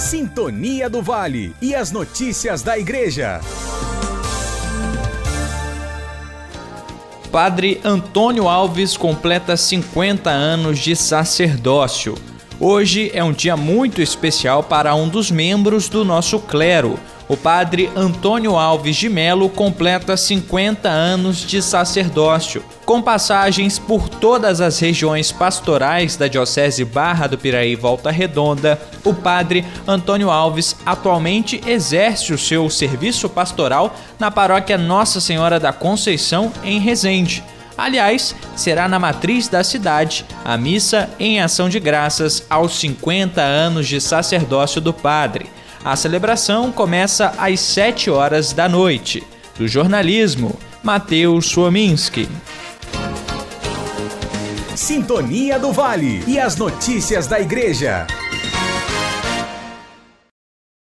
Sintonia do Vale e as notícias da Igreja. Padre Antônio Alves completa 50 anos de sacerdócio. Hoje é um dia muito especial para um dos membros do nosso clero. O padre Antônio Alves de Melo completa 50 anos de sacerdócio. Com passagens por todas as regiões pastorais da Diocese Barra do Piraí Volta Redonda, o padre Antônio Alves atualmente exerce o seu serviço pastoral na paróquia Nossa Senhora da Conceição, em Resende. Aliás, será na matriz da cidade a missa em ação de graças aos 50 anos de sacerdócio do padre. A celebração começa às 7 horas da noite. Do jornalismo, Matheus Suominski. Sintonia do Vale e as notícias da Igreja.